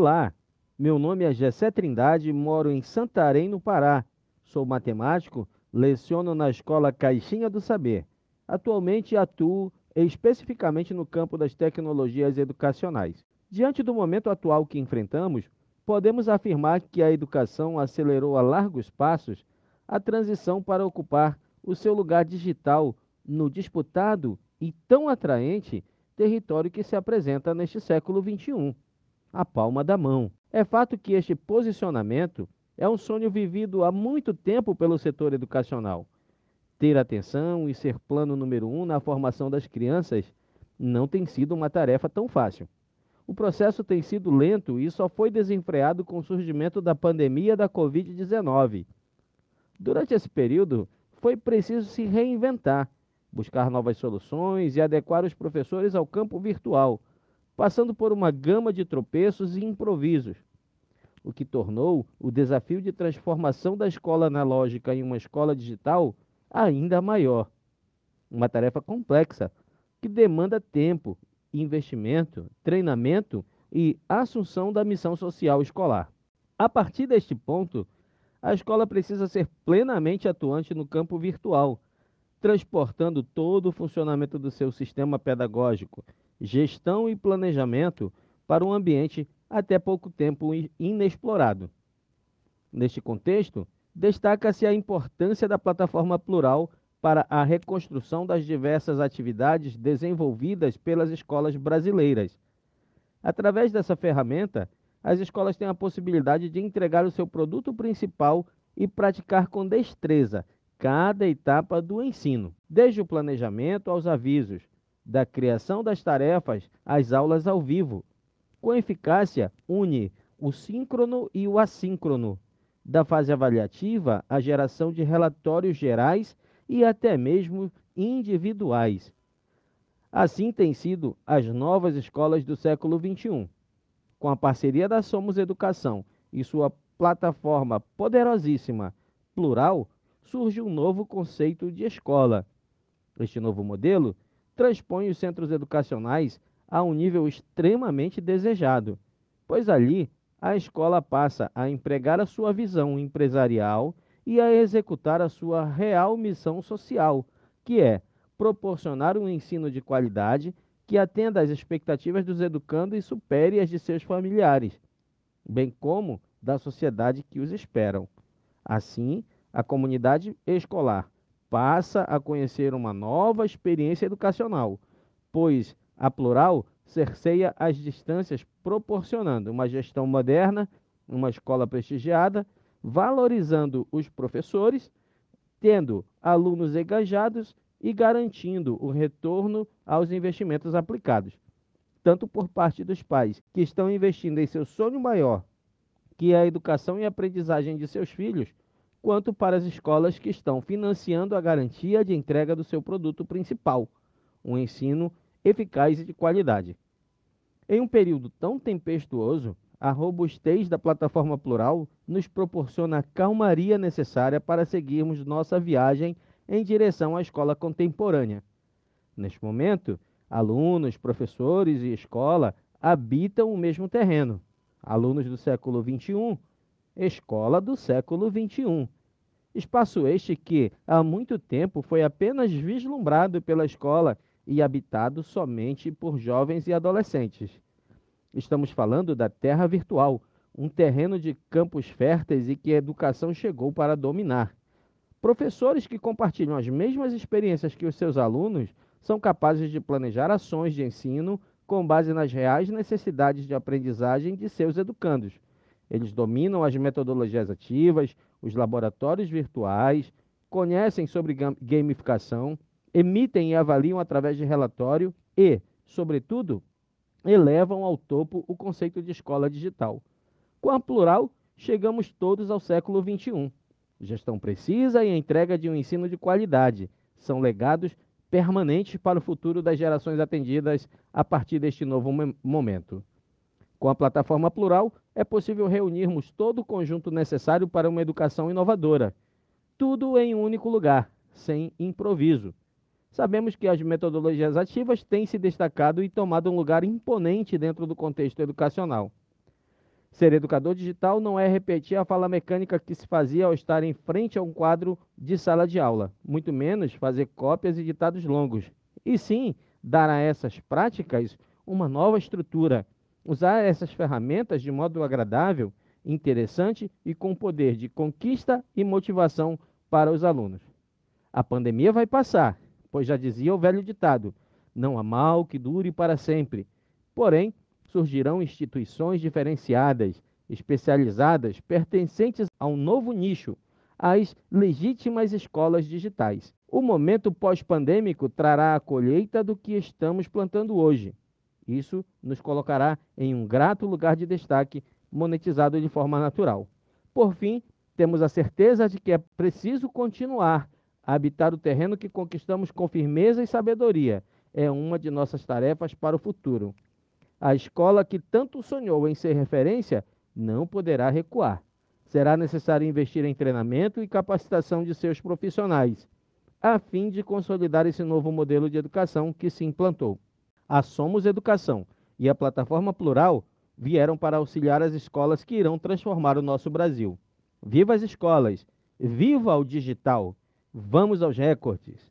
Olá, meu nome é Gessé Trindade, moro em Santarém, no Pará. Sou matemático, leciono na escola Caixinha do Saber. Atualmente atuo especificamente no campo das tecnologias educacionais. Diante do momento atual que enfrentamos, podemos afirmar que a educação acelerou a largos passos a transição para ocupar o seu lugar digital no disputado e tão atraente território que se apresenta neste século XXI a palma da mão. É fato que este posicionamento é um sonho vivido há muito tempo pelo setor educacional. Ter atenção e ser plano número um na formação das crianças não tem sido uma tarefa tão fácil. O processo tem sido lento e só foi desenfreado com o surgimento da pandemia da Covid-19. Durante esse período, foi preciso se reinventar, buscar novas soluções e adequar os professores ao campo virtual passando por uma gama de tropeços e improvisos, o que tornou o desafio de transformação da escola analógica em uma escola digital ainda maior. Uma tarefa complexa que demanda tempo, investimento, treinamento e assunção da missão social escolar. A partir deste ponto, a escola precisa ser plenamente atuante no campo virtual, transportando todo o funcionamento do seu sistema pedagógico, gestão e planejamento para um ambiente até pouco tempo inexplorado. Neste contexto, destaca-se a importância da plataforma plural para a reconstrução das diversas atividades desenvolvidas pelas escolas brasileiras. Através dessa ferramenta, as escolas têm a possibilidade de entregar o seu produto principal e praticar com destreza cada etapa do ensino, desde o planejamento aos avisos, da criação das tarefas às aulas ao vivo. Com eficácia, une o síncrono e o assíncrono, da fase avaliativa à geração de relatórios gerais e até mesmo individuais. Assim têm sido as novas escolas do século XXI. Com a parceria da Somos Educação e sua plataforma poderosíssima, plural, surge um novo conceito de escola. Este novo modelo transpõe os centros educacionais a um nível extremamente desejado, pois ali a escola passa a empregar a sua visão empresarial e a executar a sua real missão social, que é proporcionar um ensino de qualidade que atenda às expectativas dos educandos e supere as de seus familiares, bem como da sociedade que os esperam. Assim, a comunidade escolar passa a conhecer uma nova experiência educacional, pois a plural cerceia as distâncias, proporcionando uma gestão moderna, uma escola prestigiada, valorizando os professores, tendo alunos engajados e garantindo o retorno aos investimentos aplicados, tanto por parte dos pais que estão investindo em seu sonho maior, que é a educação e aprendizagem de seus filhos, quanto para as escolas que estão financiando a garantia de entrega do seu produto principal, um ensino eficaz e de qualidade. Em um período tão tempestuoso, a robustez da plataforma plural nos proporciona a calmaria necessária para seguirmos nossa viagem em direção à escola contemporânea. Neste momento, alunos, professores e escola habitam o mesmo terreno. Alunos do século XXI Escola do século XXI. Espaço este que, há muito tempo, foi apenas vislumbrado pela escola e habitado somente por jovens e adolescentes. Estamos falando da Terra Virtual, um terreno de campos férteis e que a educação chegou para dominar. Professores que compartilham as mesmas experiências que os seus alunos são capazes de planejar ações de ensino com base nas reais necessidades de aprendizagem de seus educandos eles dominam as metodologias ativas, os laboratórios virtuais, conhecem sobre gamificação, emitem e avaliam através de relatório e, sobretudo, elevam ao topo o conceito de escola digital. Com a plural, chegamos todos ao século XXI. Gestão precisa e entrega de um ensino de qualidade são legados permanentes para o futuro das gerações atendidas a partir deste novo momento. Com a plataforma plural, é possível reunirmos todo o conjunto necessário para uma educação inovadora. Tudo em um único lugar, sem improviso. Sabemos que as metodologias ativas têm se destacado e tomado um lugar imponente dentro do contexto educacional. Ser educador digital não é repetir a fala mecânica que se fazia ao estar em frente a um quadro de sala de aula, muito menos fazer cópias e ditados longos, e sim dar a essas práticas uma nova estrutura, usar essas ferramentas de modo agradável, interessante e com poder de conquista e motivação para os alunos. A pandemia vai passar, pois já dizia o velho ditado: não há mal que dure para sempre. Porém, surgirão instituições diferenciadas, especializadas, pertencentes a um novo nicho, as legítimas escolas digitais. O momento pós-pandêmico trará a colheita do que estamos plantando hoje. Isso nos colocará em um grato lugar de destaque, monetizado de forma natural. Por fim, temos a certeza de que é preciso continuar a habitar o terreno que conquistamos com firmeza e sabedoria. É uma de nossas tarefas para o futuro. A escola que tanto sonhou em ser referência não poderá recuar. Será necessário investir em treinamento e capacitação de seus profissionais, a fim de consolidar esse novo modelo de educação que se implantou. A Somos Educação e a plataforma Plural vieram para auxiliar as escolas que irão transformar o nosso Brasil. Viva as escolas! Viva o digital! Vamos aos recordes!